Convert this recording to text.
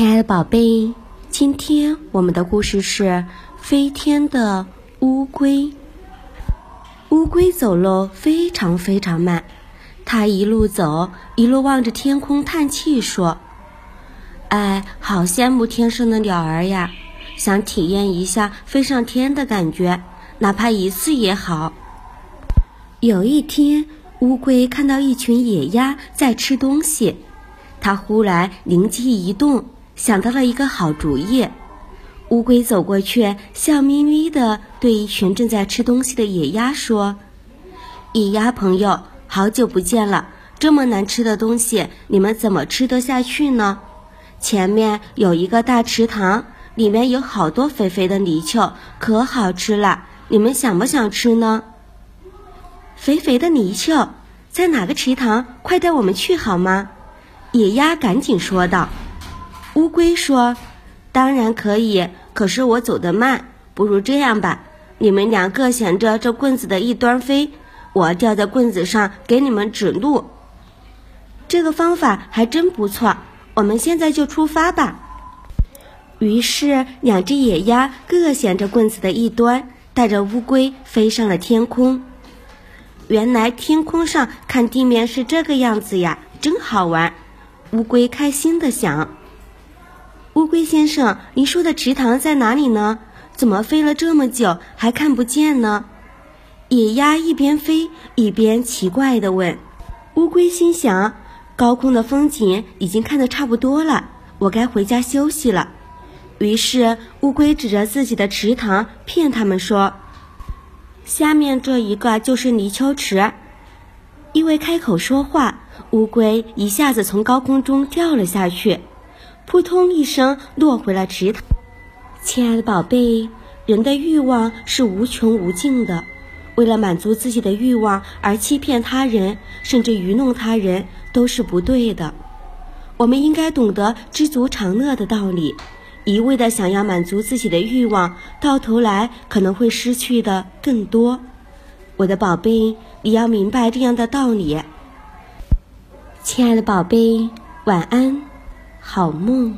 亲爱的宝贝，今天我们的故事是飞天的乌龟。乌龟走路非常非常慢，它一路走，一路望着天空叹气说：“哎，好羡慕天上的鸟儿呀，想体验一下飞上天的感觉，哪怕一次也好。”有一天，乌龟看到一群野鸭在吃东西，它忽然灵机一动。想到了一个好主意，乌龟走过去，笑眯眯地对一群正在吃东西的野鸭说：“野鸭朋友，好久不见了！这么难吃的东西，你们怎么吃得下去呢？前面有一个大池塘，里面有好多肥肥的泥鳅，可好吃了。你们想不想吃呢？”肥肥的泥鳅在哪个池塘？快带我们去好吗？野鸭赶紧说道。乌龟说：“当然可以，可是我走得慢。不如这样吧，你们两个衔着这棍子的一端飞，我吊在棍子上给你们指路。这个方法还真不错。我们现在就出发吧。”于是，两只野鸭各衔着棍子的一端，带着乌龟飞上了天空。原来天空上看地面是这个样子呀，真好玩。乌龟开心地想。乌龟先生，您说的池塘在哪里呢？怎么飞了这么久还看不见呢？野鸭一边飞一边奇怪地问。乌龟心想：高空的风景已经看得差不多了，我该回家休息了。于是，乌龟指着自己的池塘骗他们说：“下面这一个就是泥鳅池。”因为开口说话，乌龟一下子从高空中掉了下去。扑通一声，落回了池塘。亲爱的宝贝，人的欲望是无穷无尽的，为了满足自己的欲望而欺骗他人，甚至愚弄他人，都是不对的。我们应该懂得知足常乐的道理。一味的想要满足自己的欲望，到头来可能会失去的更多。我的宝贝，你要明白这样的道理。亲爱的宝贝，晚安。好梦。